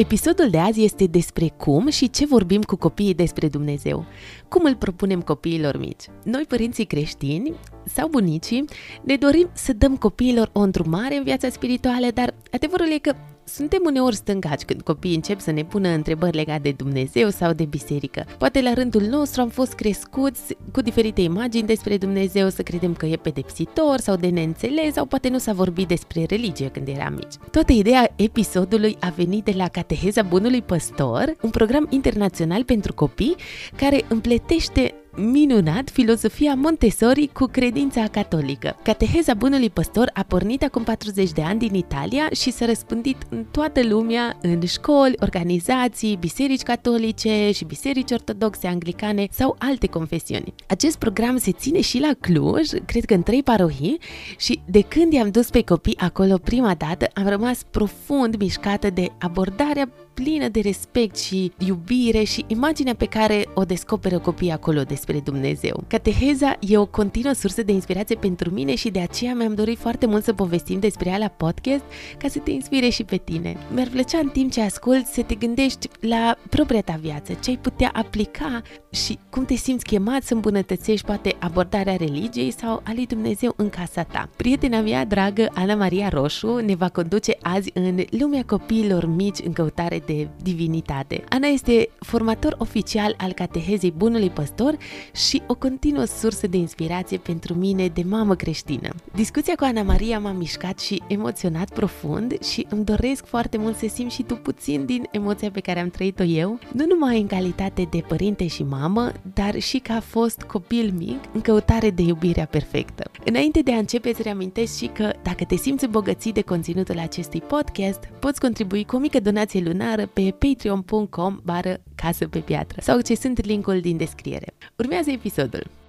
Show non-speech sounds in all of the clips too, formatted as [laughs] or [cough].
Episodul de azi este despre cum și ce vorbim cu copiii despre Dumnezeu. Cum îl propunem copiilor mici? Noi, părinții creștini sau bunicii, ne dorim să dăm copiilor o îndrumare în viața spirituală, dar adevărul e că suntem uneori stângaci când copiii încep să ne pună întrebări legate de Dumnezeu sau de biserică. Poate la rândul nostru am fost crescuți cu diferite imagini despre Dumnezeu, să credem că e pedepsitor sau de neînțeles sau poate nu s-a vorbit despre religie când eram mici. Toată ideea episodului a venit de la Cateheza Bunului Păstor, un program internațional pentru copii care împletește minunat filozofia Montessori cu credința catolică. Cateheza bunului păstor a pornit acum 40 de ani din Italia și s-a răspândit în toată lumea, în școli, organizații, biserici catolice și biserici ortodoxe, anglicane sau alte confesiuni. Acest program se ține și la Cluj, cred că în trei parohii și de când i-am dus pe copii acolo prima dată, am rămas profund mișcată de abordarea plină de respect și iubire și imaginea pe care o descoperă copiii acolo despre Dumnezeu. Cateheza e o continuă sursă de inspirație pentru mine și de aceea mi-am dorit foarte mult să povestim despre ea la podcast ca să te inspire și pe tine. Mi-ar plăcea în timp ce asculti să te gândești la propria ta viață, ce ai putea aplica și cum te simți chemat să îmbunătățești poate abordarea religiei sau a lui Dumnezeu în casa ta. Prietena mea dragă, Ana Maria Roșu, ne va conduce azi în lumea copiilor mici în căutare de divinitate. Ana este formator oficial al Catehezei Bunului Păstor și o continuă sursă de inspirație pentru mine de mamă creștină. Discuția cu Ana Maria m-a mișcat și emoționat profund și îmi doresc foarte mult să simt și tu puțin din emoția pe care am trăit-o eu, nu numai în calitate de părinte și mamă, dar și ca fost copil mic în căutare de iubirea perfectă. Înainte de a începe, îți reamintesc și că dacă te simți îmbogățit de conținutul acestui podcast, poți contribui cu o mică donație lunară seară pe patreon.com bară casă pe piatră sau sunt linkul din descriere. Urmează episodul.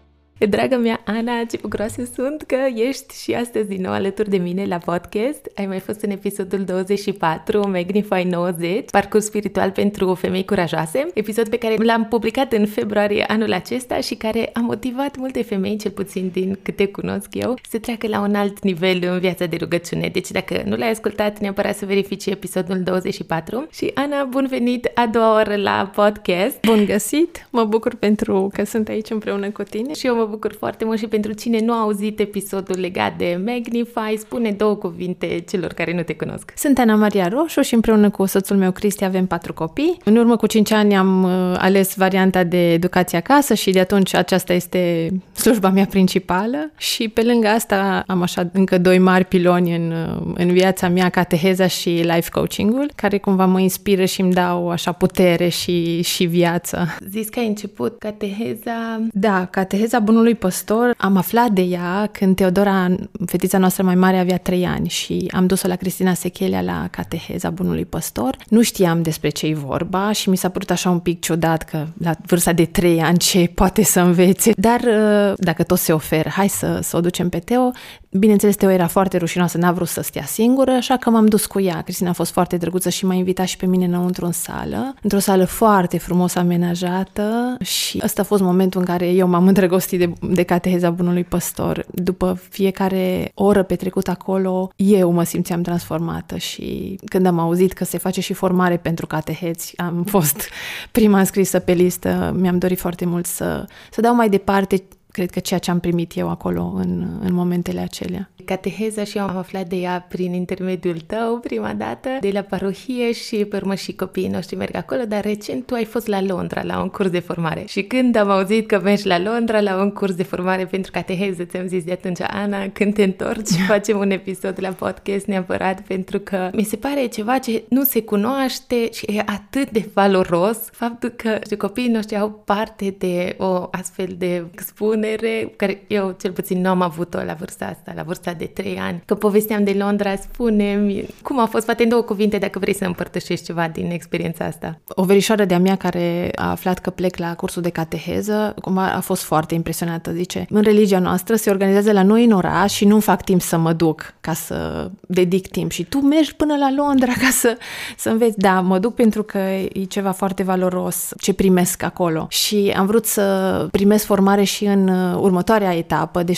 Dragă mea Ana, ce bucuroasă sunt că ești și astăzi din nou alături de mine la podcast. Ai mai fost în episodul 24, Magnify 90, Parcurs spiritual pentru femei curajoase, episod pe care l-am publicat în februarie anul acesta și care a motivat multe femei, cel puțin din câte cunosc eu, să treacă la un alt nivel în viața de rugăciune. Deci dacă nu l-ai ascultat, neapărat să verifici episodul 24. Și Ana, bun venit a doua oră la podcast. Bun găsit! Mă bucur pentru că sunt aici împreună cu tine și eu mă bucur foarte mult și pentru cine nu a auzit episodul legat de Magnify, spune două cuvinte celor care nu te cunosc. Sunt Ana Maria Roșu și împreună cu soțul meu Cristi avem patru copii. În urmă cu cinci ani am uh, ales varianta de educație acasă și de atunci aceasta este slujba mea principală și pe lângă asta am așa încă doi mari piloni în, uh, în viața mea, cateheza și life coaching-ul, care cumva mă inspiră și îmi dau așa putere și, și viață. Zis că ai început cateheza... Da, cateheza bunului bunului păstor, am aflat de ea când Teodora, fetița noastră mai mare, avea trei ani și am dus-o la Cristina Sechelea la cateheza bunului păstor. Nu știam despre ce-i vorba și mi s-a părut așa un pic ciudat că la vârsta de trei ani ce poate să învețe. Dar uh, dacă tot se oferă, hai să, să o ducem pe Teo. Bineînțeles, Teo era foarte rușinoasă, n-a vrut să stea singură, așa că m-am dus cu ea. Cristina a fost foarte drăguță și m-a invitat și pe mine înăuntru în sală, într-o sală foarte frumos amenajată și ăsta a fost momentul în care eu m-am îndrăgostit de, de cateheza bunului păstor. După fiecare oră petrecută acolo, eu mă simțeam transformată și când am auzit că se face și formare pentru catehezi, am [laughs] fost prima înscrisă pe listă, mi-am dorit foarte mult să, să dau mai departe cred că ceea ce am primit eu acolo în, în momentele acelea. Cateheza și eu am aflat de ea prin intermediul tău prima dată, de la parohie și pe urmă și copiii noștri merg acolo, dar recent tu ai fost la Londra la un curs de formare. Și când am auzit că mergi la Londra la un curs de formare pentru cateheză, ți-am zis de atunci, Ana, când te întorci, facem un episod la podcast neapărat, pentru că mi se pare ceva ce nu se cunoaște și e atât de valoros faptul că copiii noștri au parte de o astfel de, spun, expunere, care eu cel puțin nu am avut-o la vârsta asta, la vârsta de 3 ani. Că povesteam de Londra, spune cum a fost, poate în două cuvinte, dacă vrei să împărtășești ceva din experiența asta. O verișoară de-a mea care a aflat că plec la cursul de cateheză, cumva a fost foarte impresionată. Zice, în religia noastră se organizează la noi în oraș și nu fac timp să mă duc ca să dedic timp. Și tu mergi până la Londra ca să, să înveți. Da, mă duc pentru că e ceva foarte valoros ce primesc acolo. Și am vrut să primesc formare și în următoarea etapă de 6-9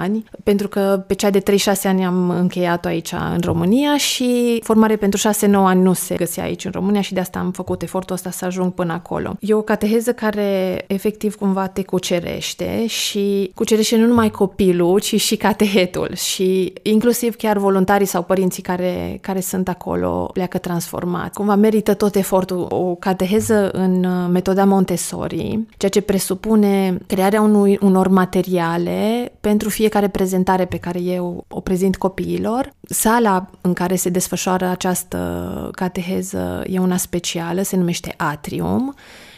ani, pentru că pe cea de 3-6 ani am încheiat-o aici în România și formare pentru 6-9 ani nu se găsea aici în România și de asta am făcut efortul ăsta să ajung până acolo. E o cateheză care efectiv cumva te cucerește și cucerește nu numai copilul, ci și catehetul și inclusiv chiar voluntarii sau părinții care, care sunt acolo pleacă transformați. Cumva merită tot efortul. O cateheză în uh, metoda Montessori, ceea ce presupune crearea unui, unor materiale pentru fiecare prezentare pe care eu o prezint copiilor. Sala în care se desfășoară această cateheză e una specială, se numește Atrium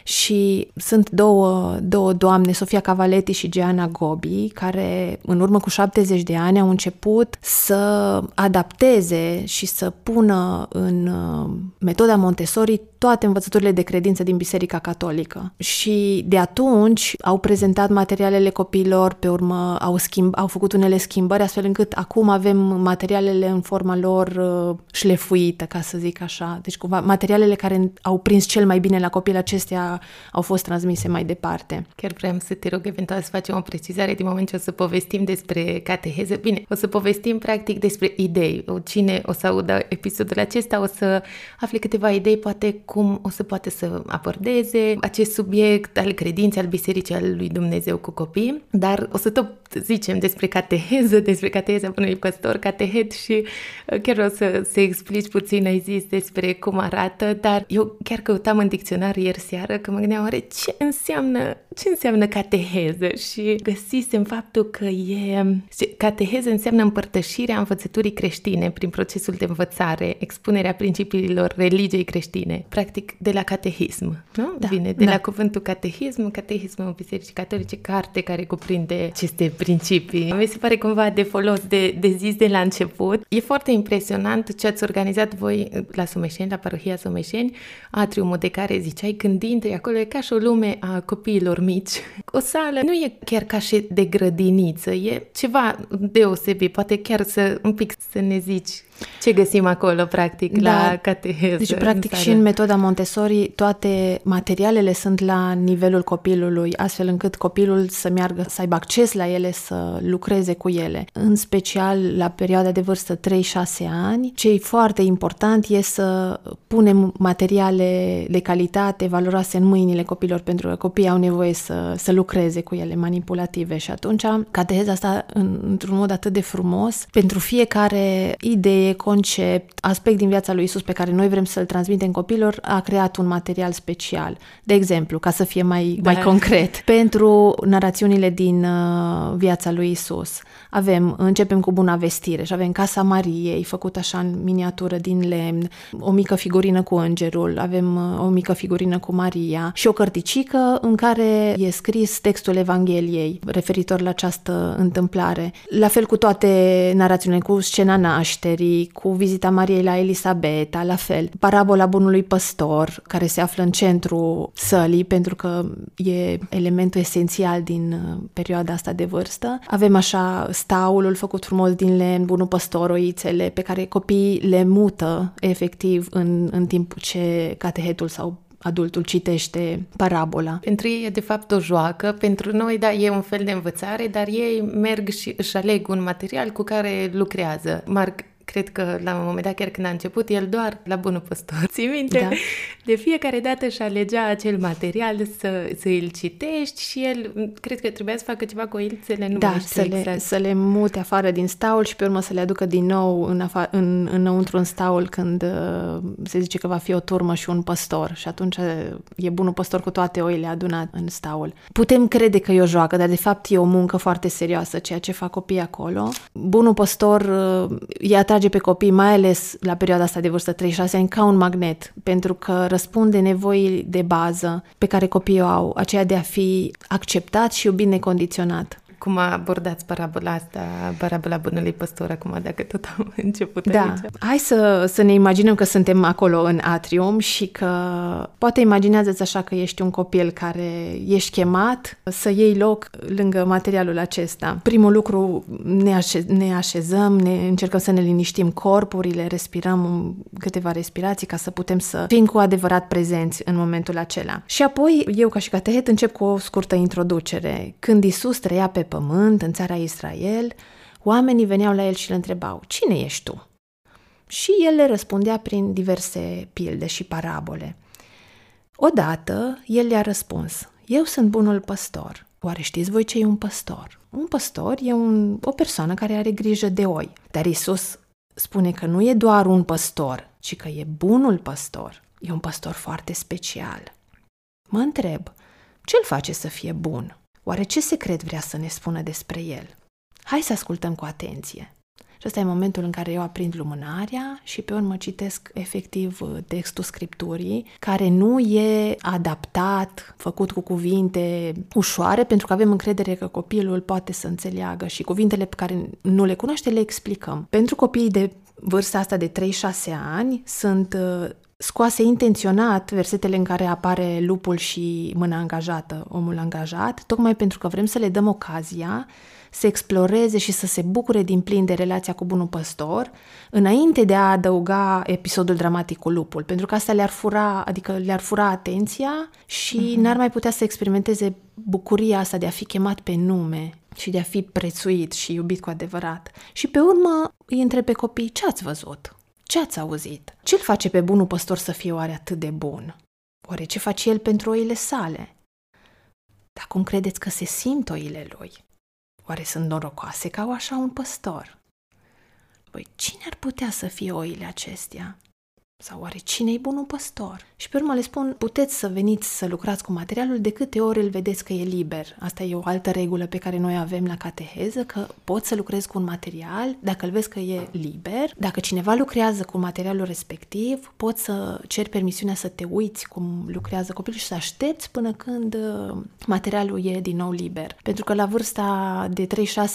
și sunt două, două doamne, Sofia Cavaletti și Gianna Gobi, care în urmă cu 70 de ani au început să adapteze și să pună în uh, metoda Montessori toate învățăturile de credință din Biserica Catolică. Și de atunci au prezentat materialele copiilor, pe urmă au, schimb, au făcut unele schimbări, astfel încât acum avem materialele în forma lor uh, șlefuită, ca să zic așa. Deci cumva materialele care au prins cel mai bine la copil acestea au fost transmise mai departe. Chiar vreau să te rog eventual să facem o precizare din moment ce o să povestim despre cateheză. Bine, o să povestim practic despre idei. Cine o să audă episodul acesta o să afle câteva idei, poate cum o să poate să abordeze acest subiect al credinței, al bisericii, al lui Dumnezeu cu copii, dar o să tot zicem despre cateheză, [laughs] despre cateheza unui păstor, catehet și uh, chiar o să, să explici puțin, ai zis despre cum arată, dar eu chiar căutam în dicționar ieri seară că mă gândeam, oare ce înseamnă, ce înseamnă cateheză? Și găsisem faptul că e... Cateheză înseamnă împărtășirea învățăturii creștine prin procesul de învățare, expunerea principiilor religiei creștine, practic de la catehism, nu? Da, Vine de da. la cuvântul catehism, catehismul Bisericii Catolice, carte care cuprinde aceste principii. Mi se pare cumva de folos de, de zis de la început. E foarte impresionant ce ați organizat voi la Sumeșeni, la parohia Sumeșeni, atriumul de care ziceai, când intri acolo, e ca și o lume a copiilor mici. O sală nu e chiar ca și de grădiniță, e ceva deosebit, poate chiar să un pic să ne zici ce găsim acolo, practic, da. la cateheză? Deci, practic, în și în metoda Montessori, toate materialele sunt la nivelul copilului, astfel încât copilul să meargă, să aibă acces la ele, să lucreze cu ele. În special, la perioada de vârstă 3-6 ani, ce e foarte important e să punem materiale de calitate, valoroase în mâinile copilor, pentru că copiii au nevoie să, să lucreze cu ele, manipulative. Și atunci, cateheza asta, în, într-un mod atât de frumos, pentru fiecare idee concept, aspect din viața lui Isus pe care noi vrem să-l transmitem copilor, a creat un material special. De exemplu, ca să fie mai, da. mai concret, pentru narațiunile din uh, viața lui Isus. Avem, începem cu buna vestire și avem Casa Mariei, făcut așa în miniatură din lemn, o mică figurină cu îngerul, avem uh, o mică figurină cu Maria și o cărticică în care e scris textul Evangheliei referitor la această întâmplare. La fel cu toate narațiunile, cu scena nașterii, cu vizita Mariei la Elisabeta, la fel. Parabola bunului păstor, care se află în centru sălii, pentru că e elementul esențial din uh, perioada asta de vârstă. Avem așa staulul făcut frumos din lemn, bunul păstor, oițele, pe care copiii le mută efectiv în, în timp ce catehetul sau adultul citește parabola. Pentru ei e de fapt o joacă, pentru noi, da, e un fel de învățare, dar ei merg și își aleg un material cu care lucrează. Marc cred că la un moment dat, chiar când a început, el doar la bunul păstor, [laughs] ții minte? Da. De fiecare dată își alegea acel material să, să îl citești și el, cred că trebuia să facă ceva cu oilțele, nu Da, să le, exact. să le mute afară din staul și pe urmă să le aducă din nou în afa- în, înăuntru în staul când uh, se zice că va fi o turmă și un păstor și atunci e bunul păstor cu toate oile adunat în staul. Putem crede că e o joacă, dar de fapt e o muncă foarte serioasă ceea ce fac copiii acolo. Bunul păstor uh, i-a atrage pe copii, mai ales la perioada asta de vârstă 3-6 ani, ca un magnet, pentru că răspunde nevoii de bază pe care copiii o au, aceea de a fi acceptat și iubit necondiționat cum abordați parabola asta, parabola bunului păstor acum, dacă tot am [laughs] început da. aici. Hai să, să ne imaginăm că suntem acolo în atrium și că poate imaginează-ți așa că ești un copil care ești chemat să iei loc lângă materialul acesta. Primul lucru, ne, așe- ne așezăm, ne încercăm să ne liniștim corpurile, respirăm câteva respirații ca să putem să fim cu adevărat prezenți în momentul acela. Și apoi, eu ca și catehet încep cu o scurtă introducere. Când Isus trăia pe pământ, în țara Israel, oamenii veneau la el și îl întrebau, cine ești tu? Și el le răspundea prin diverse pilde și parabole. Odată, el le-a răspuns, eu sunt bunul păstor. Oare știți voi ce e un păstor? Un păstor e un, o persoană care are grijă de oi. Dar Isus spune că nu e doar un păstor, ci că e bunul păstor. E un păstor foarte special. Mă întreb, ce îl face să fie bun? Oare ce secret vrea să ne spună despre el? Hai să ascultăm cu atenție. Și ăsta e momentul în care eu aprind lumânarea și pe urmă citesc efectiv uh, textul scripturii, care nu e adaptat, făcut cu cuvinte ușoare, pentru că avem încredere că copilul poate să înțeleagă și cuvintele pe care nu le cunoaște le explicăm. Pentru copiii de vârsta asta de 3-6 ani sunt uh, scoase intenționat versetele în care apare lupul și mâna angajată, omul angajat, tocmai pentru că vrem să le dăm ocazia să exploreze și să se bucure din plin de relația cu bunul păstor, înainte de a adăuga episodul dramatic cu lupul, pentru că asta le-ar fura, adică le-ar fura atenția și uh-huh. n-ar mai putea să experimenteze bucuria asta de a fi chemat pe nume și de a fi prețuit și iubit cu adevărat. Și pe urmă îi întreb pe copii, ce ați văzut? Ce ați auzit? Ce-l face pe bunul păstor să fie oare atât de bun? Oare ce face el pentru oile sale? Dar cum credeți că se simt oile lui? Oare sunt norocoase ca așa un păstor? Păi cine ar putea să fie oile acestea? Sau oare cine e bunul păstor? Și pe urmă le spun, puteți să veniți să lucrați cu materialul de câte ori îl vedeți că e liber. Asta e o altă regulă pe care noi avem la cateheză, că poți să lucrezi cu un material dacă îl vezi că e liber. Dacă cineva lucrează cu materialul respectiv, poți să ceri permisiunea să te uiți cum lucrează copilul și să aștepți până când uh, materialul e din nou liber. Pentru că la vârsta de 3-6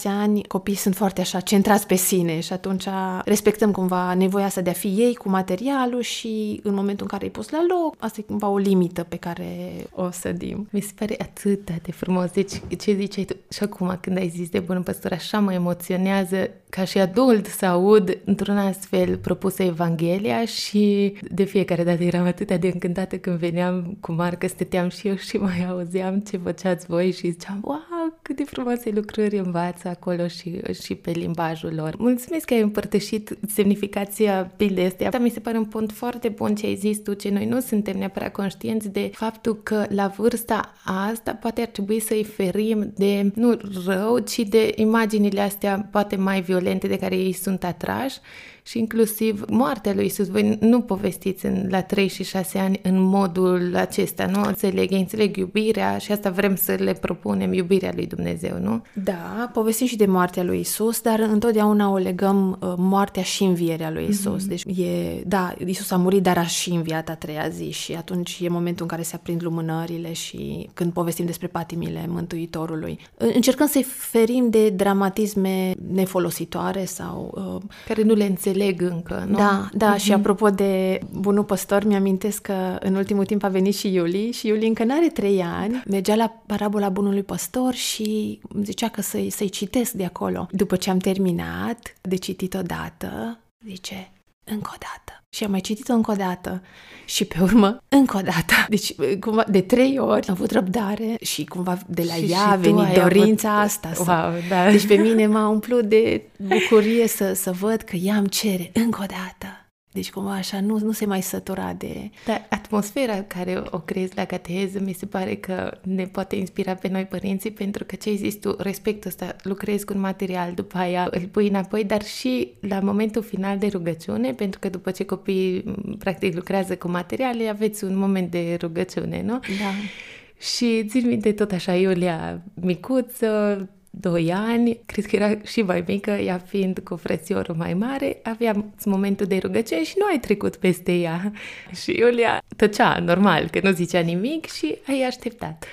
ani copiii sunt foarte așa centrați pe sine și atunci respectăm cumva nevoia asta de a fi ei cu material materialul și în momentul în care îi pus la loc, asta e cumva o limită pe care o sădim. Mi se pare atât de frumos. Deci, ce ziceai tu? Și acum, când ai zis de bună păstor, așa mă emoționează ca și adult să aud într-un astfel propusă Evanghelia și de fiecare dată eram atât de încântată când veneam cu Marca, stăteam și eu și mai auzeam ce făceați voi și ziceam, wow, cât de frumoase lucrări învață acolo și, și pe limbajul lor. Mulțumesc că ai împărtășit semnificația pildei astea. Asta mi se pare un punct foarte bun ce ai zis tu, ce noi nu suntem neapărat conștienți de faptul că la vârsta asta poate ar trebui să-i ferim de, nu rău, ci de imaginile astea poate mai violente de care ei sunt atrași și inclusiv moartea lui Isus. Voi nu povestiți în, la 3 și 6 ani în modul acesta, nu? Înțeleg, înțeleg iubirea și asta vrem să le propunem, iubirea lui Dumnezeu, nu? Da, povestim și de moartea lui Isus, dar întotdeauna o legăm uh, moartea și învierea lui Isus. Mm-hmm. Deci e, da, Isus a murit, dar a și înviat a treia zi și atunci e momentul în care se aprind lumânările și când povestim despre patimile Mântuitorului. Încercăm să-i ferim de dramatisme nefolositoare sau... Uh, care nu le înțeleg înțeleg încă, nu? Da, da, mm-hmm. și apropo de bunul păstor, mi-amintesc că în ultimul timp a venit și Iuli și Iuli încă n-are trei ani, mergea la parabola bunului păstor și îmi zicea că să-i, să-i citesc de acolo. După ce am terminat de citit odată, zice, încă o dată. Și am mai citit-o încă o dată. Și pe urmă, încă o dată. Deci, cumva, de trei ori am avut răbdare și cumva de la și, ea a venit dorința avut... asta. Să... Wow, da. Deci pe mine m-a umplut de bucurie să, să văd că ea îmi cere încă o dată. Deci cumva așa nu, nu se mai sătura de... Dar atmosfera care o creezi la cateheză mi se pare că ne poate inspira pe noi părinții pentru că ce ai zis tu, respectul ăsta, lucrezi cu un material, după aia îl pui înapoi, dar și la momentul final de rugăciune, pentru că după ce copiii practic lucrează cu materiale, aveți un moment de rugăciune, nu? Da. Și țin minte tot așa, Iulia micuță, 2 ani, cred că era și mai mică, ea fiind cu frățiorul mai mare, aveam momentul de rugăciune și nu ai trecut peste ea. [laughs] Și Iulia tăcea, normal, că nu zicea nimic și ai așteptat.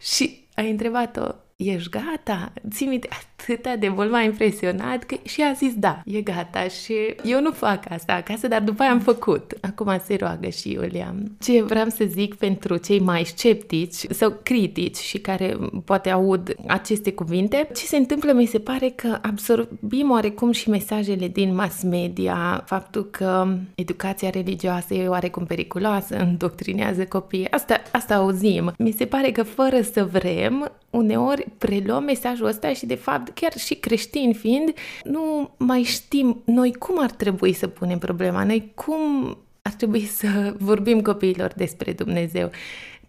Și ai întrebat-o, ești gata? Ții minte, atâta de mult m-a impresionat că și a zis da, e gata și eu nu fac asta acasă, dar după aia am făcut. Acum se roagă și Iulia. Ce vreau să zic pentru cei mai sceptici sau critici și care poate aud aceste cuvinte, ce se întâmplă mi se pare că absorbim oarecum și mesajele din mass media, faptul că educația religioasă e oarecum periculoasă, îndoctrinează copiii, asta, asta auzim. Mi se pare că fără să vrem, uneori preluăm mesajul ăsta și de fapt chiar și creștini fiind, nu mai știm noi cum ar trebui să punem problema, noi cum ar trebui să vorbim copiilor despre Dumnezeu.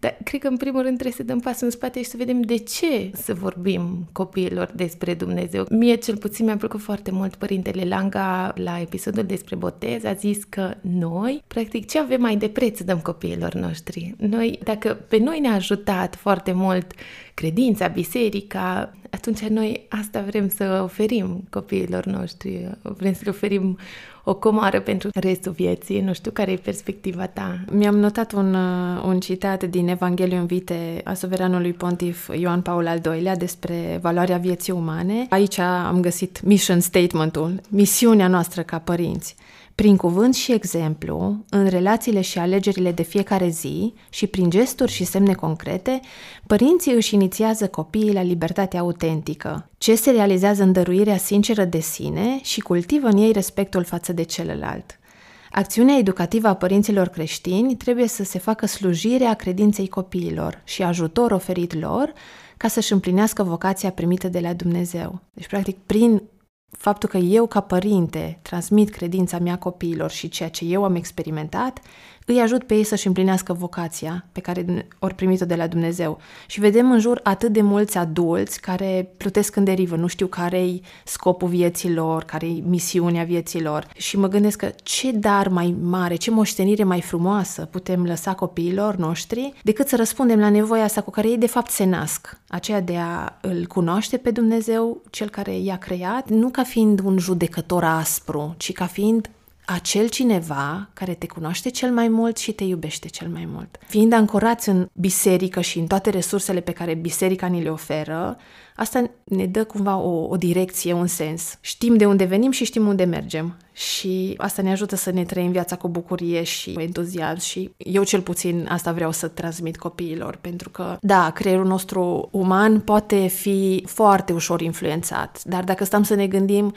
Dar cred că în primul rând trebuie să dăm pasul în spate și să vedem de ce să vorbim copiilor despre Dumnezeu. Mie cel puțin mi-a plăcut foarte mult Părintele Langa la episodul despre botez, a zis că noi, practic, ce avem mai de preț să dăm copiilor noștri? Noi, dacă pe noi ne-a ajutat foarte mult credința, biserica, atunci noi asta vrem să oferim copiilor noștri, vrem să le oferim o comoară pentru restul vieții. Nu știu care e perspectiva ta. Mi-am notat un, uh, un citat din Evangeliul Vite a suveranului pontif Ioan Paul al II-lea despre valoarea vieții umane. Aici am găsit mission statementul, misiunea noastră ca părinți prin cuvânt și exemplu, în relațiile și alegerile de fiecare zi și prin gesturi și semne concrete, părinții își inițiază copiii la libertatea autentică, ce se realizează în dăruirea sinceră de sine și cultivă în ei respectul față de celălalt. Acțiunea educativă a părinților creștini trebuie să se facă slujirea credinței copiilor și ajutor oferit lor ca să-și împlinească vocația primită de la Dumnezeu. Deci, practic, prin faptul că eu, ca părinte, transmit credința mea copiilor și ceea ce eu am experimentat, îi ajut pe ei să-și împlinească vocația pe care ori primit-o de la Dumnezeu. Și vedem în jur atât de mulți adulți care plutesc în derivă, nu știu care-i scopul vieții lor, care-i misiunea vieții lor. Și mă gândesc că ce dar mai mare, ce moștenire mai frumoasă putem lăsa copiilor noștri decât să răspundem la nevoia asta cu care ei de fapt se nasc, aceea de a îl cunoaște pe Dumnezeu, cel care i-a creat, nu ca fiind un judecător aspru, ci ca fiind acel cineva care te cunoaște cel mai mult și te iubește cel mai mult. Fiind ancorați în biserică și în toate resursele pe care biserica ni le oferă, asta ne dă cumva o, o direcție, un sens. Știm de unde venim și știm unde mergem. Și asta ne ajută să ne trăim viața cu bucurie și cu entuziasm și eu cel puțin asta vreau să transmit copiilor, pentru că, da, creierul nostru uman poate fi foarte ușor influențat, dar dacă stăm să ne gândim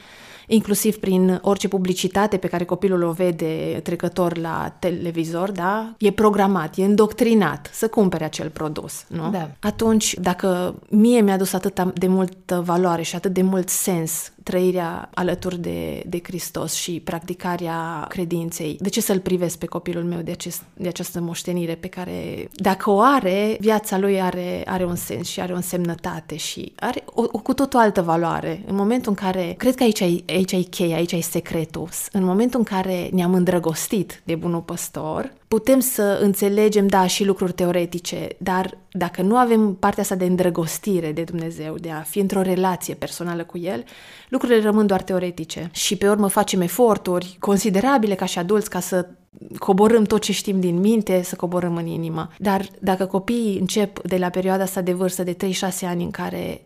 inclusiv prin orice publicitate pe care copilul o vede trecător la televizor, da? E programat, e îndoctrinat să cumpere acel produs, nu? Da. Atunci, dacă mie mi-a dus atât de multă valoare și atât de mult sens trăirea alături de, de Hristos și practicarea credinței, de ce să-l privesc pe copilul meu de, acest, de această moștenire pe care, dacă o are, viața lui are, are un sens și are o însemnătate și are o, o cu tot o altă valoare. În momentul în care, cred că aici ai, aici ai cheia, aici ai secretul, în momentul în care ne-am îndrăgostit de bunul păstor, putem să înțelegem, da, și lucruri teoretice, dar dacă nu avem partea asta de îndrăgostire de Dumnezeu, de a fi într-o relație personală cu El, lucrurile rămân doar teoretice. Și pe urmă facem eforturi considerabile ca și adulți ca să coborâm tot ce știm din minte, să coborâm în inimă. Dar dacă copiii încep de la perioada asta de vârstă de 3-6 ani în care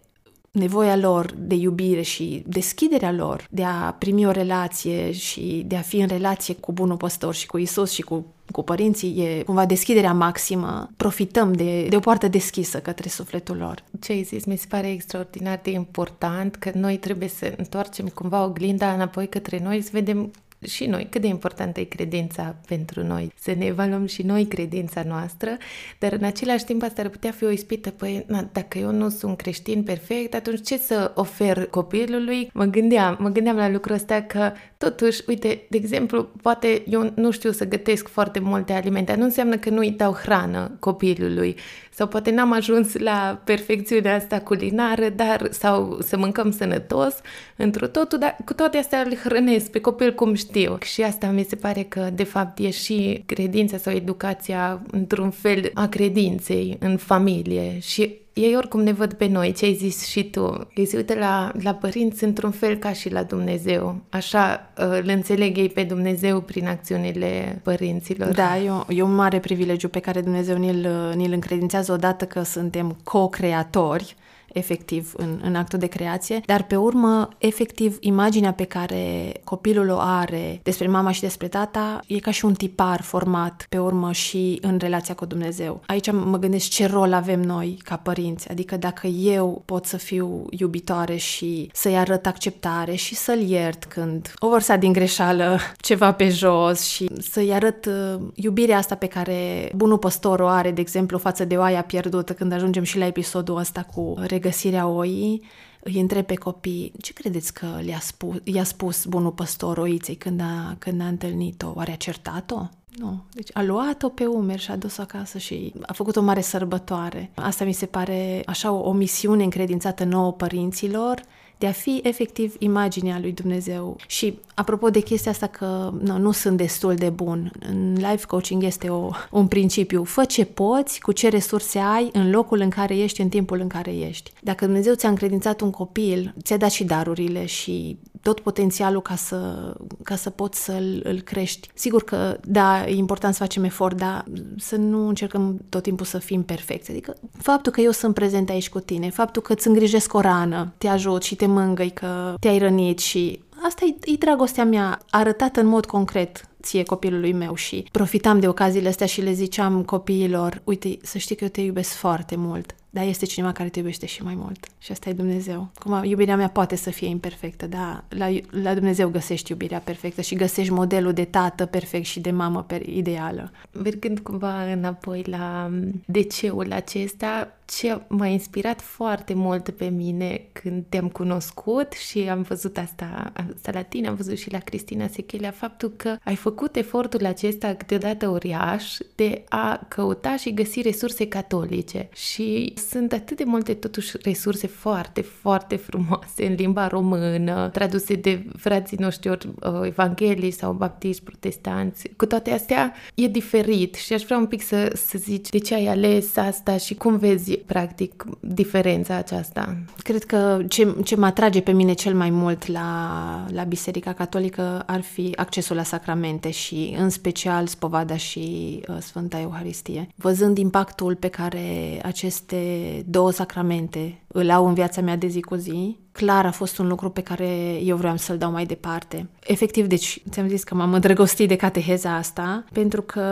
nevoia lor de iubire și deschiderea lor de a primi o relație și de a fi în relație cu bunul păstor și cu Isus și cu, cu părinții e cumva deschiderea maximă. Profităm de, de o poartă deschisă către sufletul lor. Ce ai zis? Mi se pare extraordinar de important că noi trebuie să întoarcem cumva oglinda înapoi către noi, să vedem și noi, cât de importantă e credința pentru noi, să ne evaluăm și noi credința noastră, dar în același timp asta ar putea fi o ispită, păi, na, dacă eu nu sunt creștin perfect, atunci ce să ofer copilului? Mă gândeam, mă gândeam la lucrul ăsta că totuși, uite, de exemplu, poate eu nu știu să gătesc foarte multe alimente, nu înseamnă că nu-i dau hrană copilului sau poate n-am ajuns la perfecțiunea asta culinară, dar sau să mâncăm sănătos într totul, dar cu toate astea îl hrănesc pe copil cum știu. Și asta mi se pare că de fapt e și credința sau educația într-un fel a credinței în familie și ei oricum ne văd pe noi, ce ai zis și tu. Ei se uită la, la părinți într-un fel ca și la Dumnezeu. Așa uh, îl înțeleg ei pe Dumnezeu prin acțiunile părinților. Da, e, o, e un mare privilegiu pe care Dumnezeu ni-l, ni-l încredințează odată că suntem co-creatori efectiv în, în actul de creație, dar pe urmă, efectiv, imaginea pe care copilul o are despre mama și despre tata e ca și un tipar format pe urmă și în relația cu Dumnezeu. Aici mă gândesc ce rol avem noi ca părinți, adică dacă eu pot să fiu iubitoare și să-i arăt acceptare și să-l iert când o vărsat din greșeală [laughs] ceva pe jos și să-i arăt uh, iubirea asta pe care bunul păstor o are, de exemplu, față de oaia pierdută când ajungem și la episodul ăsta cu găsirea oii, îi întreb pe copii, ce credeți că le-a spus, i-a spus bunul păstor oiței când a, când a întâlnit-o? Oare a certat-o? Nu. Deci a luat-o pe umeri și a dus-o acasă și a făcut o mare sărbătoare. Asta mi se pare așa o, o misiune încredințată nouă părinților de a fi efectiv imaginea lui Dumnezeu. Și apropo de chestia asta că nu, nu sunt destul de bun, în life coaching este o, un principiu. Fă ce poți cu ce resurse ai în locul în care ești, în timpul în care ești. Dacă Dumnezeu ți-a încredințat un copil, ți-a dat și darurile și tot potențialul ca să, ca să poți să-l îl crești. Sigur că, da, e important să facem efort, dar să nu încercăm tot timpul să fim perfecți. Adică faptul că eu sunt prezent aici cu tine, faptul că îți îngrijesc o rană, te ajut și te mângâi că te-ai rănit și asta e, e dragostea mea arătată în mod concret ție copilului meu și profitam de ocaziile astea și le ziceam copiilor, uite, să știi că eu te iubesc foarte mult dar este cineva care te iubește și mai mult. Și asta e Dumnezeu. Cum iubirea mea poate să fie imperfectă, dar la, la Dumnezeu găsești iubirea perfectă și găsești modelul de tată perfect și de mamă per- ideală. Mergând cumva înapoi la DC-ul acesta, ce m-a inspirat foarte mult pe mine când te-am cunoscut și am văzut asta, asta la tine, am văzut și la Cristina Sechelea, faptul că ai făcut efortul acesta câteodată uriaș de a căuta și găsi resurse catolice și sunt atât de multe totuși resurse foarte, foarte frumoase în limba română, traduse de frații noștri ori uh, evanghelii sau baptiști, protestanți. Cu toate astea e diferit și aș vrea un pic să, să zici de ce ai ales asta și cum vezi practic diferența aceasta. Cred că ce, ce mă atrage pe mine cel mai mult la, la Biserica Catolică ar fi accesul la sacramente și în special spovada și uh, Sfânta Euharistie. Văzând impactul pe care aceste două sacramente îl au în viața mea de zi cu zi, clar a fost un lucru pe care eu vreau să-l dau mai departe. Efectiv, deci ți-am zis că m-am îndrăgostit de cateheza asta, pentru că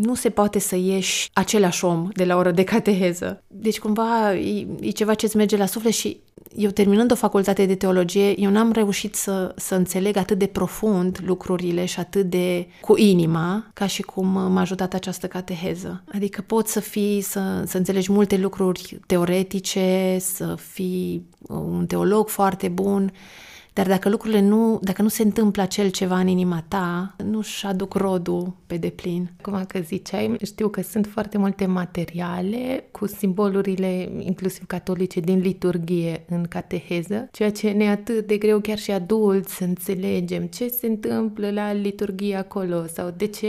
nu se poate să ieși același om de la oră de cateheză. Deci cumva e, e ceva ce-ți merge la suflet și eu terminând o facultate de teologie, eu n-am reușit să, să înțeleg atât de profund lucrurile și atât de cu inima, ca și cum m-a ajutat această cateheză. Adică poți să fii, să, să înțelegi multe lucruri teoretice, să fii un teolog foarte bun, dar dacă lucrurile nu, dacă nu se întâmplă acel ceva în inima ta, nu-și aduc rodul pe deplin. Cum că ziceai, știu că sunt foarte multe materiale cu simbolurile, inclusiv catolice, din liturghie în cateheză, ceea ce ne atât de greu chiar și adulți să înțelegem ce se întâmplă la liturghie acolo sau de ce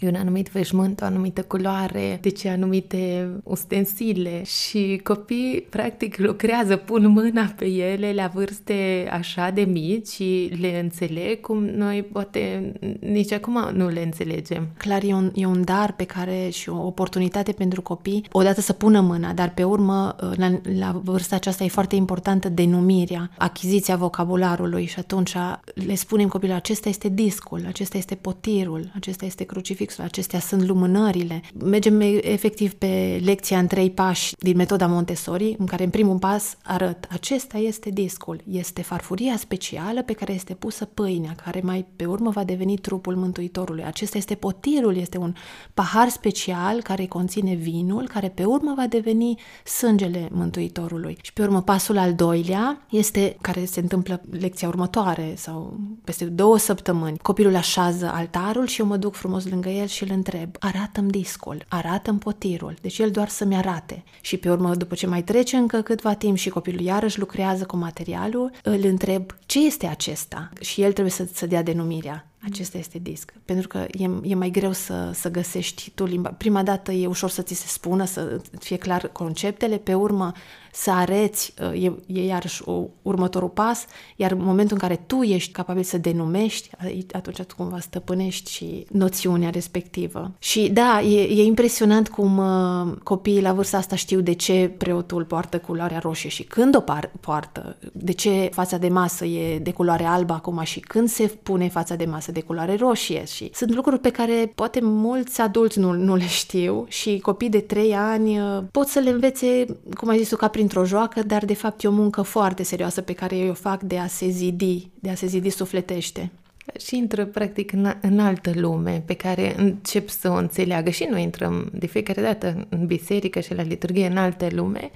e un anumit veșmânt, o anumită culoare, de ce anumite ustensile și copii practic lucrează, pun mâna pe ele la vârste așa de mici și le înțeleg cum noi poate nici acum nu le înțelegem. Clar, e un, e un dar pe care și o oportunitate pentru copii, odată să pună mâna, dar pe urmă, la, la vârsta aceasta e foarte importantă denumirea, achiziția vocabularului și atunci le spunem copilul, acesta este discul, acesta este potirul, acesta este crucifixul, acestea sunt lumânările. Mergem efectiv pe lecția în trei pași din metoda Montessori, în care în primul pas arăt, acesta este discul, este farfuria specială pe care este pusă pâinea, care mai pe urmă va deveni trupul Mântuitorului. Acesta este potirul, este un pahar special care conține vinul, care pe urmă va deveni sângele Mântuitorului. Și pe urmă pasul al doilea este, care se întâmplă lecția următoare sau peste două săptămâni. Copilul așează altarul și eu mă duc frumos lângă el și îl întreb, arată-mi discul, arată-mi potirul. Deci el doar să-mi arate. Și pe urmă, după ce mai trece încă câtva timp și copilul iarăși lucrează cu materialul, îl întreb ce este acesta? Și el trebuie să, să dea denumirea. acesta este disc. Pentru că e, e mai greu să, să găsești tu limba. Prima dată e ușor să ți se spună, să fie clar conceptele, pe urmă să areți, uh, e, e iarăși o, următorul pas, iar în momentul în care tu ești capabil să denumești, atunci tu cumva stăpânești și noțiunea respectivă. Și da, e, e impresionant cum uh, copiii la vârsta asta știu de ce preotul poartă culoarea roșie și când o par, poartă, de ce fața de masă e de culoare albă acum și când se pune fața de masă de culoare roșie. Și sunt lucruri pe care poate mulți adulți nu, nu le știu și copii de 3 ani uh, pot să le învețe, cum ai zis tu, ca printr-o joacă, dar de fapt e o muncă foarte serioasă pe care eu o fac de a se zidi, de a se zidi sufletește. Și intră practic în, în altă lume pe care încep să o înțeleagă și noi intrăm de fiecare dată în biserică și la liturghie în altă lume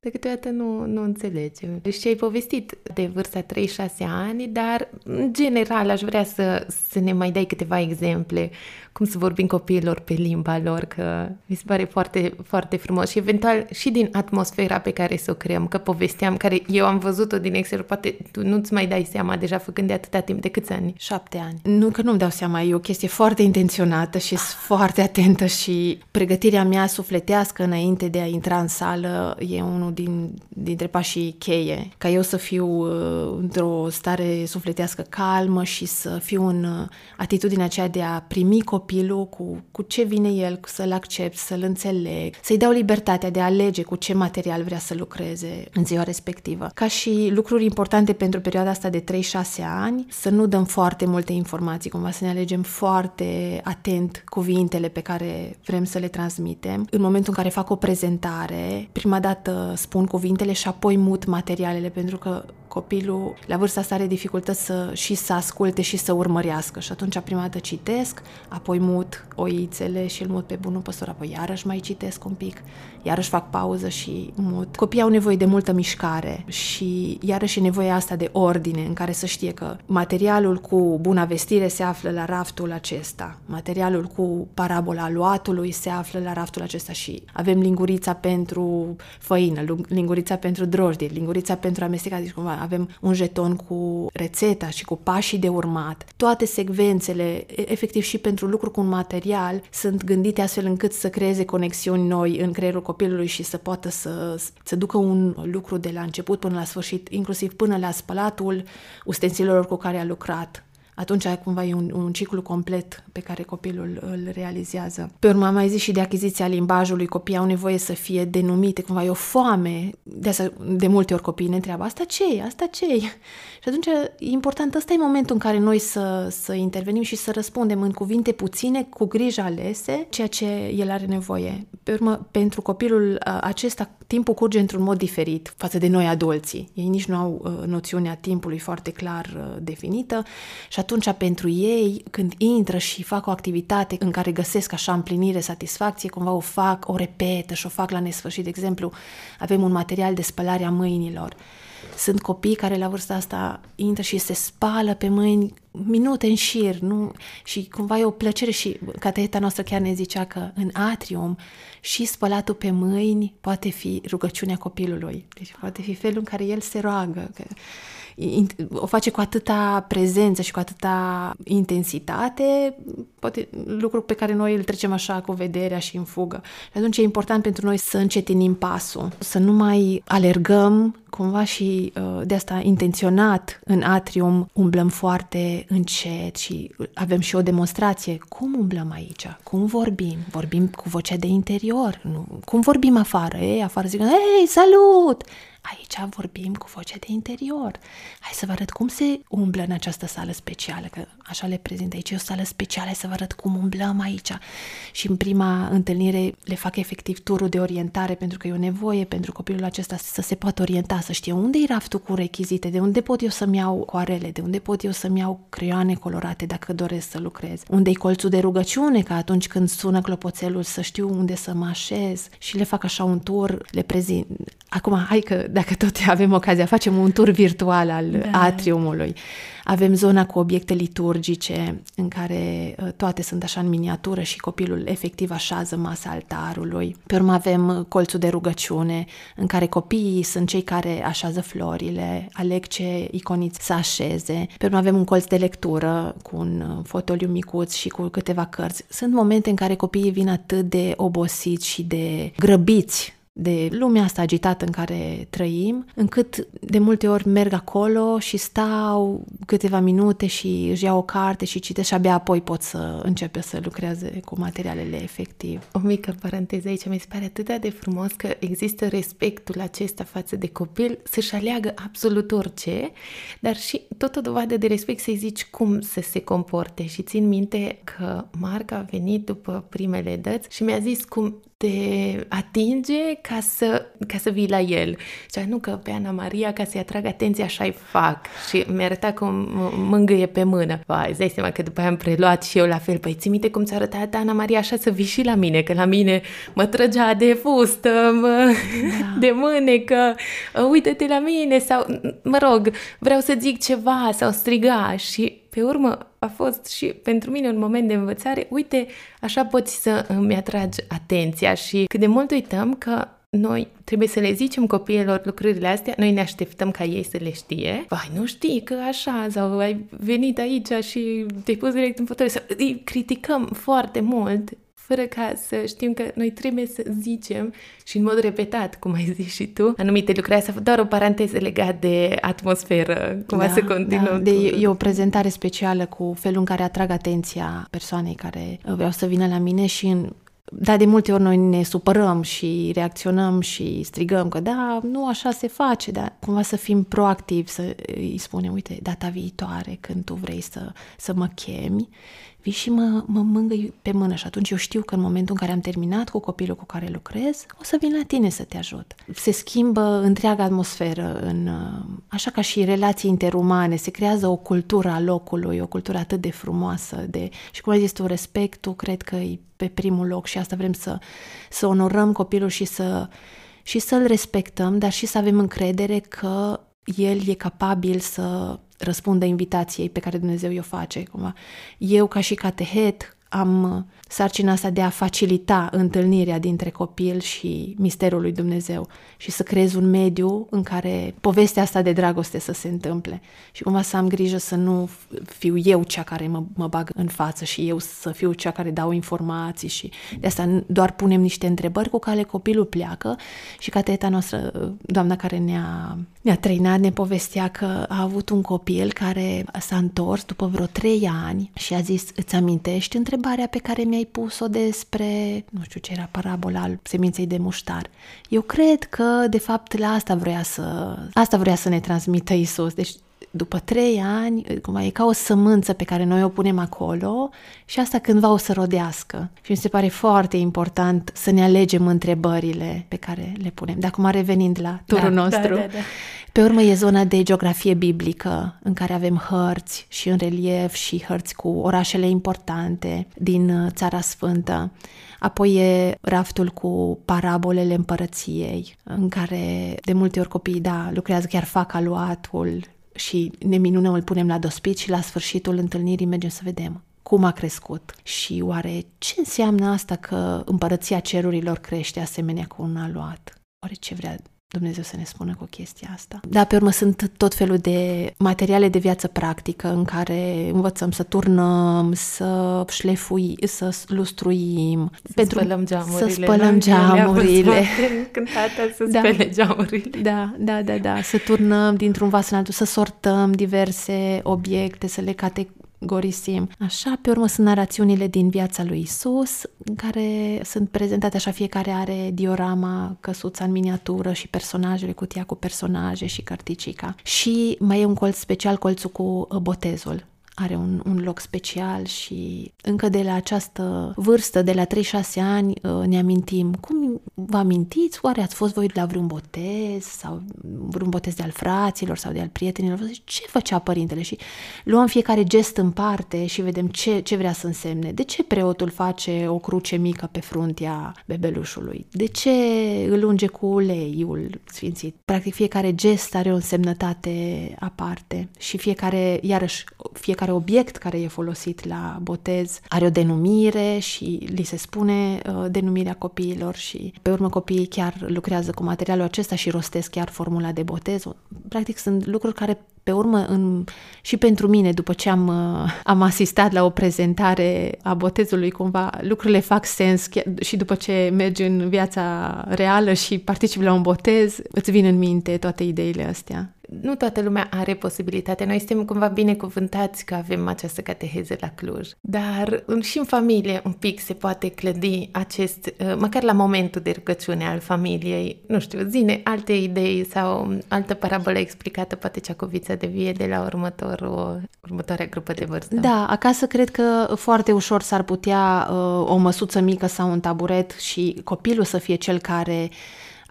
de câteodată nu, nu înțelegem. Și ai povestit de vârsta 3-6 ani, dar în general aș vrea să, să ne mai dai câteva exemple cum să vorbim copiilor pe limba lor, că mi se pare foarte, foarte frumos și eventual și din atmosfera pe care să o creăm, că povesteam, care eu am văzut-o din exterior, poate tu nu-ți mai dai seama deja făcând de atâta timp, de câți ani? Șapte ani. Nu că nu-mi dau seama, e o chestie foarte intenționată și sunt foarte atentă și pregătirea mea sufletească înainte de a intra în sală e unul din, dintre pașii cheie, ca eu să fiu uh, într-o stare sufletească calmă și să fiu în uh, atitudinea aceea de a primi copii copilul cu, cu ce vine el, să-l accept, să-l înțeleg, să-i dau libertatea de a alege cu ce material vrea să lucreze în ziua respectivă. Ca și lucruri importante pentru perioada asta de 3-6 ani, să nu dăm foarte multe informații, cumva să ne alegem foarte atent cuvintele pe care vrem să le transmitem. În momentul în care fac o prezentare, prima dată spun cuvintele și apoi mut materialele, pentru că copilul la vârsta asta are dificultăți să, și să asculte și să urmărească. Și atunci prima dată citesc, apoi mut oițele și îl mut pe bunul păstor, apoi iarăși mai citesc un pic, iarăși fac pauză și mut. Copiii au nevoie de multă mișcare și iarăși e nevoie asta de ordine în care să știe că materialul cu buna vestire se află la raftul acesta, materialul cu parabola luatului se află la raftul acesta și avem lingurița pentru făină, lingurița pentru drojdie, lingurița pentru amestecat, deci cumva avem un jeton cu rețeta și cu pașii de urmat. Toate secvențele, efectiv și pentru lucru cu un material, sunt gândite astfel încât să creeze conexiuni noi în creierul copilului și să poată să, să ducă un lucru de la început până la sfârșit, inclusiv până la spălatul ustensilelor cu care a lucrat atunci cumva e un, un ciclu complet pe care copilul îl realizează. Pe urmă am mai zis și de achiziția limbajului, copiii au nevoie să fie denumite, cumva e o foame. De, asta, de multe ori copiii ne întreabă, asta ce e, asta ce e? [laughs] Și atunci e important, ăsta e momentul în care noi să, să intervenim și să răspundem în cuvinte puține, cu grijă alese, ceea ce el are nevoie. Pe urmă, pentru copilul acesta, timpul curge într-un mod diferit față de noi adulții. Ei nici nu au uh, noțiunea timpului foarte clar uh, definită și atunci pentru ei, când intră și fac o activitate în care găsesc așa împlinire, satisfacție, cumva o fac, o repetă și o fac la nesfârșit. De exemplu, avem un material de spălare a mâinilor. Sunt copii care la vârsta asta intră și se spală pe mâini minute în șir, nu? Și cumva e o plăcere și cateheta noastră chiar ne zicea că în atrium și spălatul pe mâini poate fi rugăciunea copilului. Deci poate fi felul în care el se roagă. Că o face cu atâta prezență și cu atâta intensitate, poate lucru pe care noi îl trecem așa cu vederea și în fugă. Și atunci e important pentru noi să încetinim pasul, să nu mai alergăm cumva și uh, de asta intenționat în atrium umblăm foarte încet și avem și o demonstrație. Cum umblăm aici? Cum vorbim? Vorbim cu vocea de interior? Nu. Cum vorbim afară? Ei, afară zic, hei, salut! Aici vorbim cu voce de interior. Hai să vă arăt cum se umblă în această sală specială, că așa le prezint aici, e o sală specială, hai să vă arăt cum umblăm aici. Și în prima întâlnire le fac efectiv turul de orientare, pentru că e o nevoie pentru copilul acesta să se poată orienta, să știe unde e raftul cu rechizite, de unde pot eu să-mi iau coarele, de unde pot eu să-mi iau creioane colorate dacă doresc să lucrez, unde e colțul de rugăciune, ca atunci când sună clopoțelul să știu unde să mă așez și le fac așa un tur, le prezint. Acum, hai că dacă tot avem ocazia, facem un tur virtual al da. atriumului. Avem zona cu obiecte liturgice în care uh, toate sunt așa în miniatură și copilul efectiv așează masa altarului. Pe urmă avem uh, colțul de rugăciune în care copiii sunt cei care așează florile, aleg ce iconiți să așeze. Pe urmă avem un colț de lectură cu un uh, fotoliu micuț și cu câteva cărți. Sunt momente în care copiii vin atât de obosiți și de grăbiți de lumea asta agitată în care trăim, încât de multe ori merg acolo și stau câteva minute și își iau o carte și citesc și abia apoi pot să începe să lucreze cu materialele efectiv. O mică paranteză aici, mi se pare atât de frumos că există respectul acesta față de copil să-și aleagă absolut orice, dar și tot o dovadă de respect să-i zici cum să se comporte și țin minte că Marca a venit după primele dăți și mi-a zis cum te atinge ca să, ca să vii la el. Și nu că pe Ana Maria, ca să-i atrag atenția, așa-i fac. Și mi-a arătat cum mângâie pe mână. Vai, îți dai seama că după aia am preluat și eu la fel. Păi ții minte cum ți-a arătat Ana Maria așa să vii și la mine, că la mine mă trăgea de fustă, mă, da. de mânecă, uite-te la mine sau, mă rog, vreau să zic ceva sau striga și pe urmă a fost și pentru mine un moment de învățare, uite, așa poți să îmi atragi atenția și cât de mult uităm că noi trebuie să le zicem copiilor lucrurile astea, noi ne așteptăm ca ei să le știe. Vai, nu știi că așa, sau ai venit aici și te-ai pus direct în fotoliu, sau îi criticăm foarte mult fără ca să știm că noi trebuie să zicem și în mod repetat, cum ai [laughs] zis și tu, anumite lucruri. Asta doar o paranteză legat de atmosferă, cum da, să continuăm. Da. De, e o prezentare specială cu felul în care atrag atenția persoanei care vreau să vină la mine și în, da, de multe ori noi ne supărăm și reacționăm și strigăm că da, nu așa se face, dar cumva să fim proactivi, să îi spunem, uite, data viitoare când tu vrei să, să mă chemi, vii și mă, mă mângâi pe mână și atunci eu știu că în momentul în care am terminat cu copilul cu care lucrez, o să vin la tine să te ajut. Se schimbă întreaga atmosferă, în, așa ca și relații interumane, se creează o cultură a locului, o cultură atât de frumoasă de, și cum ai zis tu, respectul, cred că e pe primul loc și asta vrem să, să onorăm copilul și să și să-l respectăm, dar și să avem încredere că el e capabil să răspundă invitației pe care Dumnezeu o face. Cumva. Eu, ca și catehet, am sarcina asta de a facilita întâlnirea dintre copil și misterul lui Dumnezeu și să creez un mediu în care povestea asta de dragoste să se întâmple. Și cumva să am grijă să nu fiu eu cea care mă, mă bag în față și eu să fiu cea care dau informații și de asta doar punem niște întrebări cu care copilul pleacă și cateta noastră, doamna care ne-a, ne-a treinat, ne povestea că a avut un copil care s-a întors după vreo trei ani și a zis, îți amintești întrebarea pe care mi-ai pus-o despre, nu știu ce era, parabola al seminței de muștar. Eu cred că, de fapt, la asta vrea să, asta vrea să ne transmită Isus. Deci, după trei ani, cum e ca o sămânță pe care noi o punem acolo și asta cândva o să rodească. Și mi se pare foarte important să ne alegem întrebările pe care le punem. Dar acum revenind la turul da, nostru, da, da, da. Pe urmă e zona de geografie biblică, în care avem hărți și în relief și hărți cu orașele importante din uh, Țara Sfântă. Apoi e raftul cu parabolele împărăției, în care de multe ori copiii, da, lucrează, chiar fac aluatul și ne minunăm, îl punem la dospit și la sfârșitul întâlnirii mergem să vedem cum a crescut și oare ce înseamnă asta că împărăția cerurilor crește asemenea cu un aluat? Oare ce vrea Dumnezeu să ne spună cu chestia asta. Da, pe urmă sunt tot felul de materiale de viață practică în care învățăm să turnăm, să șlefui, să lustruim, să pentru, spălăm geamurile. Să spălăm geamurile. Cântată să da. spele geamurile. Da, da, da, da, să turnăm dintr-un vas în altul, să sortăm diverse obiecte, să le cate gorisim. Așa, pe urmă sunt narațiunile din viața lui Isus, în care sunt prezentate așa, fiecare are diorama, căsuța în miniatură și personajele, cutia cu personaje și carticica. Și mai e un colț special, colțul cu uh, botezul are un, un loc special și încă de la această vârstă, de la 3-6 ani, uh, ne amintim. Cum vă amintiți? Oare ați fost voi la vreun botez sau vreun botez de al fraților sau de al prietenilor? Ce făcea părintele? Și luăm fiecare gest în parte și vedem ce, ce vrea să însemne. De ce preotul face o cruce mică pe fruntea bebelușului? De ce îl unge cu uleiul sfințit? Practic fiecare gest are o însemnătate aparte și fiecare, iarăși, fiecare obiect care e folosit la botez are o denumire și li se spune uh, denumirea copiilor și pe urmă copiii chiar lucrează cu materialul acesta și rostesc chiar formula de botez. Practic sunt lucruri care pe urmă, în, și pentru mine, după ce am, uh, am asistat la o prezentare a botezului, cumva lucrurile fac sens chiar, și după ce mergi în viața reală și participi la un botez, îți vin în minte toate ideile astea nu toată lumea are posibilitatea. Noi suntem cumva binecuvântați că avem această cateheză la Cluj. Dar și în familie un pic se poate clădi acest, uh, măcar la momentul de rugăciune al familiei, nu știu, zine alte idei sau altă parabolă explicată, poate cea cu vița de vie de la următor, o, următoarea grupă de vârstă. Da, acasă cred că foarte ușor s-ar putea uh, o măsuță mică sau un taburet și copilul să fie cel care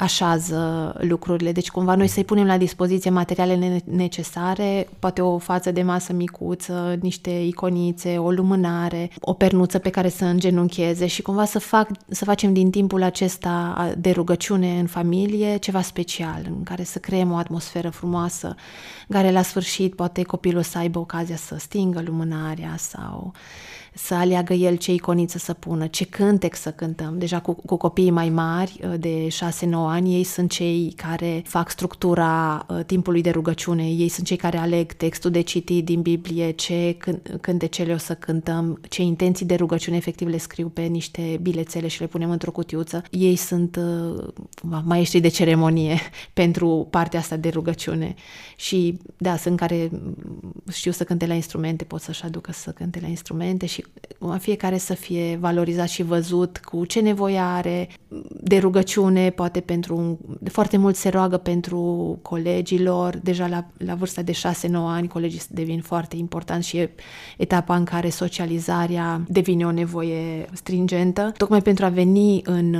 așează lucrurile. Deci cumva noi să-i punem la dispoziție materiale necesare, poate o față de masă micuță, niște iconițe, o lumânare, o pernuță pe care să îngenuncheze și cumva să, fac, să facem din timpul acesta de rugăciune în familie ceva special, în care să creăm o atmosferă frumoasă, în care la sfârșit poate copilul să aibă ocazia să stingă lumânarea sau să aleagă el ce iconiță să pună, ce cântec să cântăm. Deja cu, cu copiii mai mari, uh, de 6-9 ani, ei sunt cei care fac structura uh, timpului de rugăciune, ei sunt cei care aleg textul de citit din Biblie, ce cântecele o să cântăm, ce intenții de rugăciune efectiv le scriu pe niște bilețele și le punem într-o cutiuță. Ei sunt uh, maestri de ceremonie [laughs] pentru partea asta de rugăciune. Și da, sunt care știu să cânte la instrumente, pot să-și aducă să cânte la instrumente și fiecare să fie valorizat și văzut cu ce nevoie are de rugăciune, poate pentru, foarte mult se roagă pentru colegilor, deja la, la vârsta de 6-9 ani colegii devin foarte importanți și e etapa în care socializarea devine o nevoie stringentă, tocmai pentru a veni în,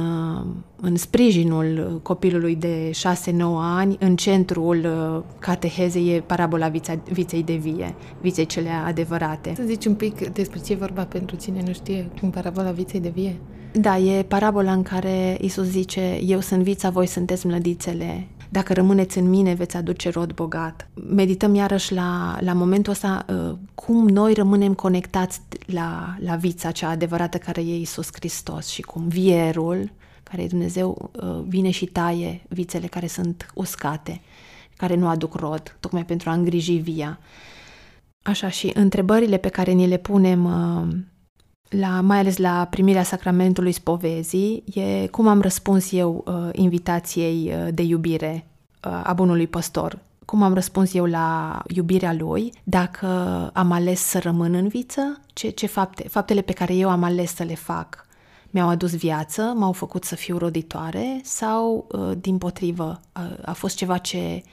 în sprijinul copilului de 6-9 ani, în centrul catehezei e parabola vița, viței de vie, viței cele adevărate. Să zici un pic despre ce vorba pentru cine nu știe în parabola viței de vie? Da, e parabola în care Isus zice, eu sunt vița, voi sunteți mlădițele. Dacă rămâneți în mine, veți aduce rod bogat. Medităm iarăși la, la momentul ăsta uh, cum noi rămânem conectați la, la vița cea adevărată care e Isus Hristos și cum vierul, care e Dumnezeu, uh, vine și taie vițele care sunt uscate, care nu aduc rod, tocmai pentru a îngriji via. Așa și întrebările pe care ni le punem, uh, la, mai ales la primirea sacramentului spovezii, e cum am răspuns eu uh, invitației uh, de iubire a bunului păstor, cum am răspuns eu la iubirea lui, dacă am ales să rămân în viță, ce, ce fapte, faptele pe care eu am ales să le fac mi-au adus viață, m-au făcut să fiu roditoare? Sau, din potrivă, a, a fost ceva ce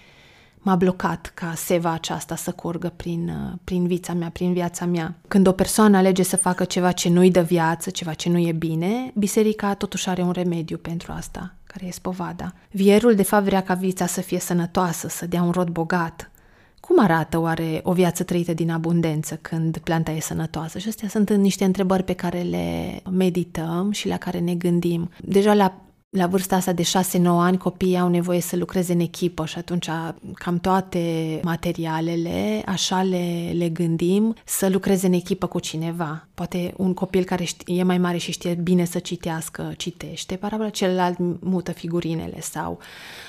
m-a blocat ca seva aceasta să curgă prin, uh, prin viața mea, prin viața mea. Când o persoană alege să facă ceva ce nu-i dă viață, ceva ce nu e bine, biserica totuși are un remediu pentru asta, care e spovada. Vierul de fapt vrea ca vița să fie sănătoasă, să dea un rod bogat. Cum arată oare o viață trăită din abundență când planta e sănătoasă? Și astea sunt niște întrebări pe care le medităm și la care ne gândim. Deja la la vârsta asta de 6-9 ani copiii au nevoie să lucreze în echipă și atunci cam toate materialele așa le, le gândim să lucreze în echipă cu cineva. Poate un copil care e mai mare și știe bine să citească, citește, parabola celălalt mută figurinele sau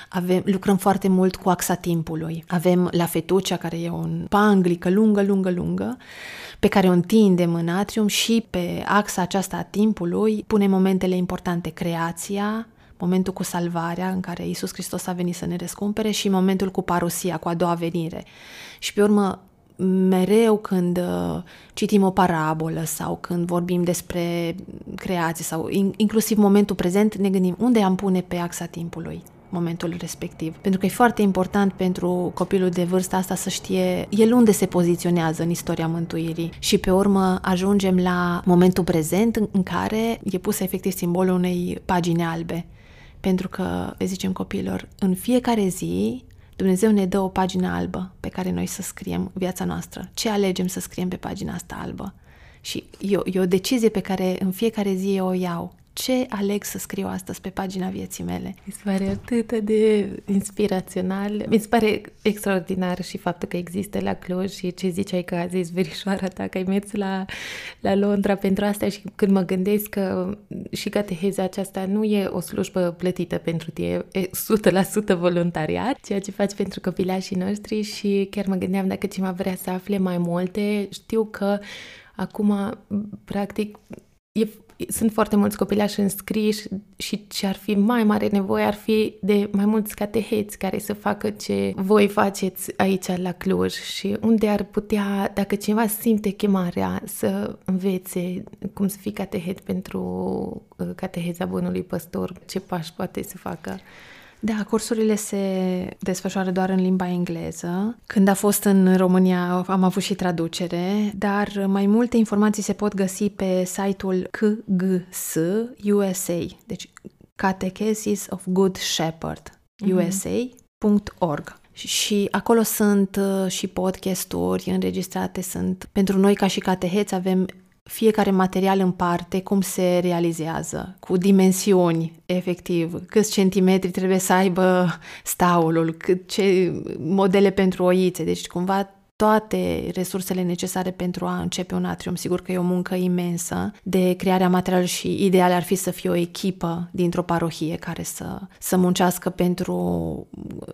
avem, lucrăm foarte mult cu axa timpului. Avem la fetucea care e o panglică lungă, lungă, lungă pe care o întindem în atrium și pe axa aceasta a timpului punem momentele importante, creația, momentul cu salvarea în care Isus Hristos a venit să ne răscumpere și momentul cu parusia, cu a doua venire. Și pe urmă, mereu când uh, citim o parabolă sau când vorbim despre creație sau inclusiv momentul prezent, ne gândim unde am pune pe axa timpului momentul respectiv. Pentru că e foarte important pentru copilul de vârsta asta să știe el unde se poziționează în istoria mântuirii și pe urmă ajungem la momentul prezent în care e pus efectiv simbolul unei pagini albe. Pentru că, le zicem copiilor, în fiecare zi Dumnezeu ne dă o pagină albă pe care noi să scriem viața noastră. Ce alegem să scriem pe pagina asta albă? Și e o, e o decizie pe care în fiecare zi eu o iau ce aleg să scriu astăzi pe pagina vieții mele. Mi se pare atât de inspirațional. Mi se pare extraordinar și faptul că există la Cluj și ce ziceai că a zis verișoara ta, că ai mers la, la Londra pentru asta și când mă gândesc că și cateheza aceasta nu e o slujbă plătită pentru tine, e 100% voluntariat, ceea ce faci pentru copilașii noștri și chiar mă gândeam dacă cineva vrea să afle mai multe, știu că acum, practic, e sunt foarte mulți copilași înscriși și ce ar fi mai mare nevoie ar fi de mai mulți cateheți care să facă ce voi faceți aici la Cluj și unde ar putea, dacă cineva simte chemarea să învețe cum să fii catehet pentru uh, cateheza bunului păstor, ce pași poate să facă. Da, cursurile se desfășoară doar în limba engleză. Când a fost în România am avut și traducere, dar mai multe informații se pot găsi pe site-ul KGS USA, deci Catechesis of Good Shepherd USA.org. Și acolo sunt uh, și podcasturi înregistrate, sunt pentru noi ca și cateheți avem fiecare material în parte, cum se realizează, cu dimensiuni, efectiv, câți centimetri trebuie să aibă staulul, cât, ce modele pentru oițe, deci cumva toate resursele necesare pentru a începe un atrium. Sigur că e o muncă imensă de crearea materialului și ideal ar fi să fie o echipă dintr-o parohie care să, să muncească pentru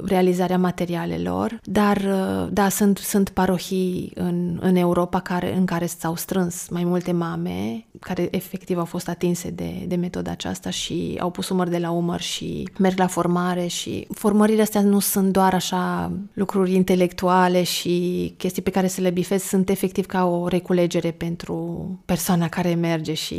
realizarea materialelor, dar da, sunt, sunt parohii în, în Europa care, în care s-au strâns mai multe mame care efectiv au fost atinse de, de metoda aceasta și au pus umăr de la umăr și merg la formare și formările astea nu sunt doar așa lucruri intelectuale și chestii pe care să le bifezi sunt efectiv ca o reculegere pentru persoana care merge și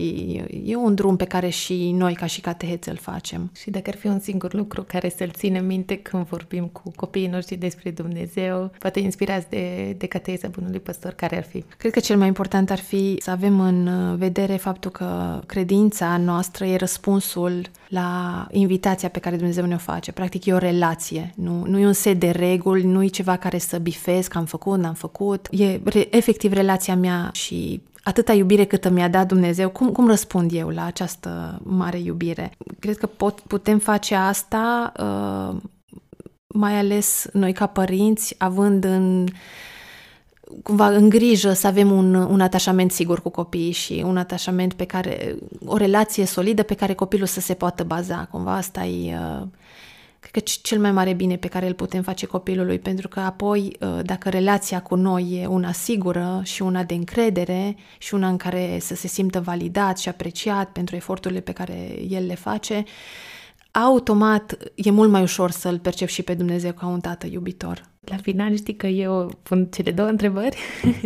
e un drum pe care și noi ca și cateheți îl facem. Și dacă ar fi un singur lucru care să-l ținem minte când vorbim cu copiii noștri despre Dumnezeu, poate inspirați de, de cateheza Bunului Păstor, care ar fi? Cred că cel mai important ar fi să avem în vedere faptul că credința noastră e răspunsul la invitația pe care Dumnezeu ne-o face. Practic e o relație, nu, nu e un set de reguli, nu e ceva care să bifez că am făcut, n-am făcut. E re, efectiv relația mea și atâta iubire cât mi-a dat Dumnezeu, cum, cum răspund eu la această mare iubire? Cred că pot, putem face asta uh, mai ales noi ca părinți, având în cumva în grijă să avem un, un atașament sigur cu copiii și un atașament pe care, o relație solidă pe care copilul să se poată baza. Cumva asta e, uh, cred că cel mai mare bine pe care îl putem face copilului, pentru că apoi, uh, dacă relația cu noi e una sigură și una de încredere și una în care să se simtă validat și apreciat pentru eforturile pe care el le face, automat e mult mai ușor să-l percep și pe Dumnezeu ca un tată iubitor. La final știi că eu pun cele două întrebări.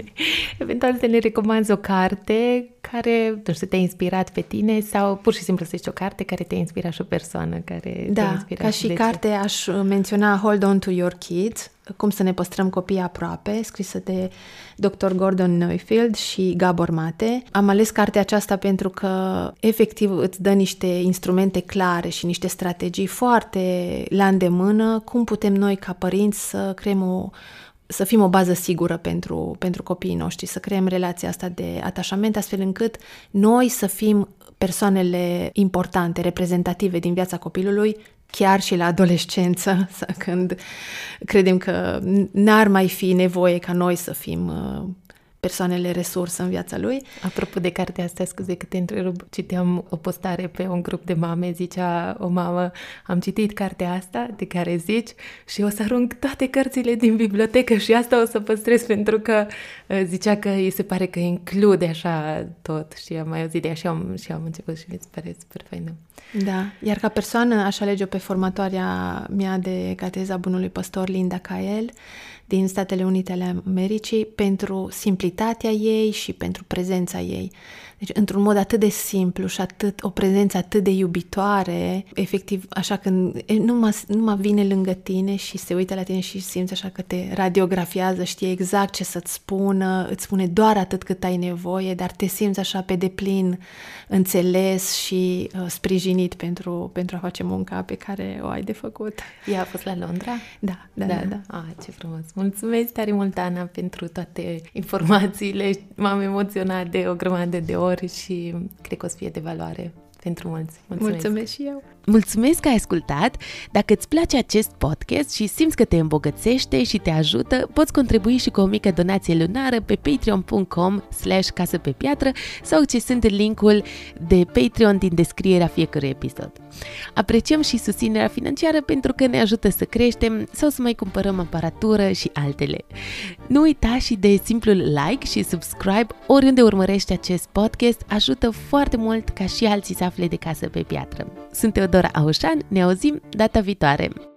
[laughs] Eventual să ne recomanzi o carte care, nu știu, te-a inspirat pe tine sau pur și simplu să zici o carte care te-a inspirat și o persoană care da, te-a inspirat. ca și carte aș menționa Hold On To Your Kids, cum să ne păstrăm copiii aproape, scrisă de Dr. Gordon Neufeld și Gabor Mate. Am ales cartea aceasta pentru că efectiv îți dă niște instrumente clare și niște strategii foarte la îndemână cum putem noi ca părinți să creăm o să fim o bază sigură pentru, pentru copiii noștri, să creăm relația asta de atașament, astfel încât noi să fim persoanele importante, reprezentative din viața copilului, chiar și la adolescență, când credem că n-ar mai fi nevoie ca noi să fim uh, persoanele resursă în viața lui. Apropo de cartea asta, scuze că te întrerup, citeam o postare pe un grup de mame, zicea o mamă, am citit cartea asta de care zici și o să arunc toate cărțile din bibliotecă și asta o să păstrez pentru că uh, zicea că îi se pare că include așa tot și am mai auzit de așa am, și am început și mi se pare super faină. Da, iar ca persoană aș alege-o pe formatoarea mea de cateza bunului păstor Linda Cael, din Statele Unite ale Americii pentru simplitatea ei și pentru prezența ei. Deci, într-un mod atât de simplu și atât, o prezență atât de iubitoare, efectiv, așa că nu mă, nu mă vine lângă tine și se uită la tine și simți așa că te radiografiază, știe exact ce să-ți spună, îți spune doar atât cât ai nevoie, dar te simți așa pe deplin înțeles și uh, sprijinit pentru, pentru a face munca pe care o ai de făcut. Ea a fost la Londra? Da, da, da. da. da. Ah, ce frumos! Mulțumesc tare mult, Ana, pentru toate informațiile. M-am emoționat de o grămadă de ori și cred că o să fie de valoare pentru mulți. Mulțumesc. Mulțumesc și eu! Mulțumesc că ai ascultat! Dacă îți place acest podcast și simți că te îmbogățește și te ajută, poți contribui și cu o mică donație lunară pe patreon.com slash casă pe piatră sau accesând linkul de Patreon din descrierea fiecărui episod. Apreciem și susținerea financiară pentru că ne ajută să creștem sau să mai cumpărăm aparatură și altele. Nu uita și de simplul like și subscribe oriunde urmărești acest podcast, ajută foarte mult ca și alții să afle de casă pe piatră. Sunt Teodora Aușan, ne auzim data viitoare!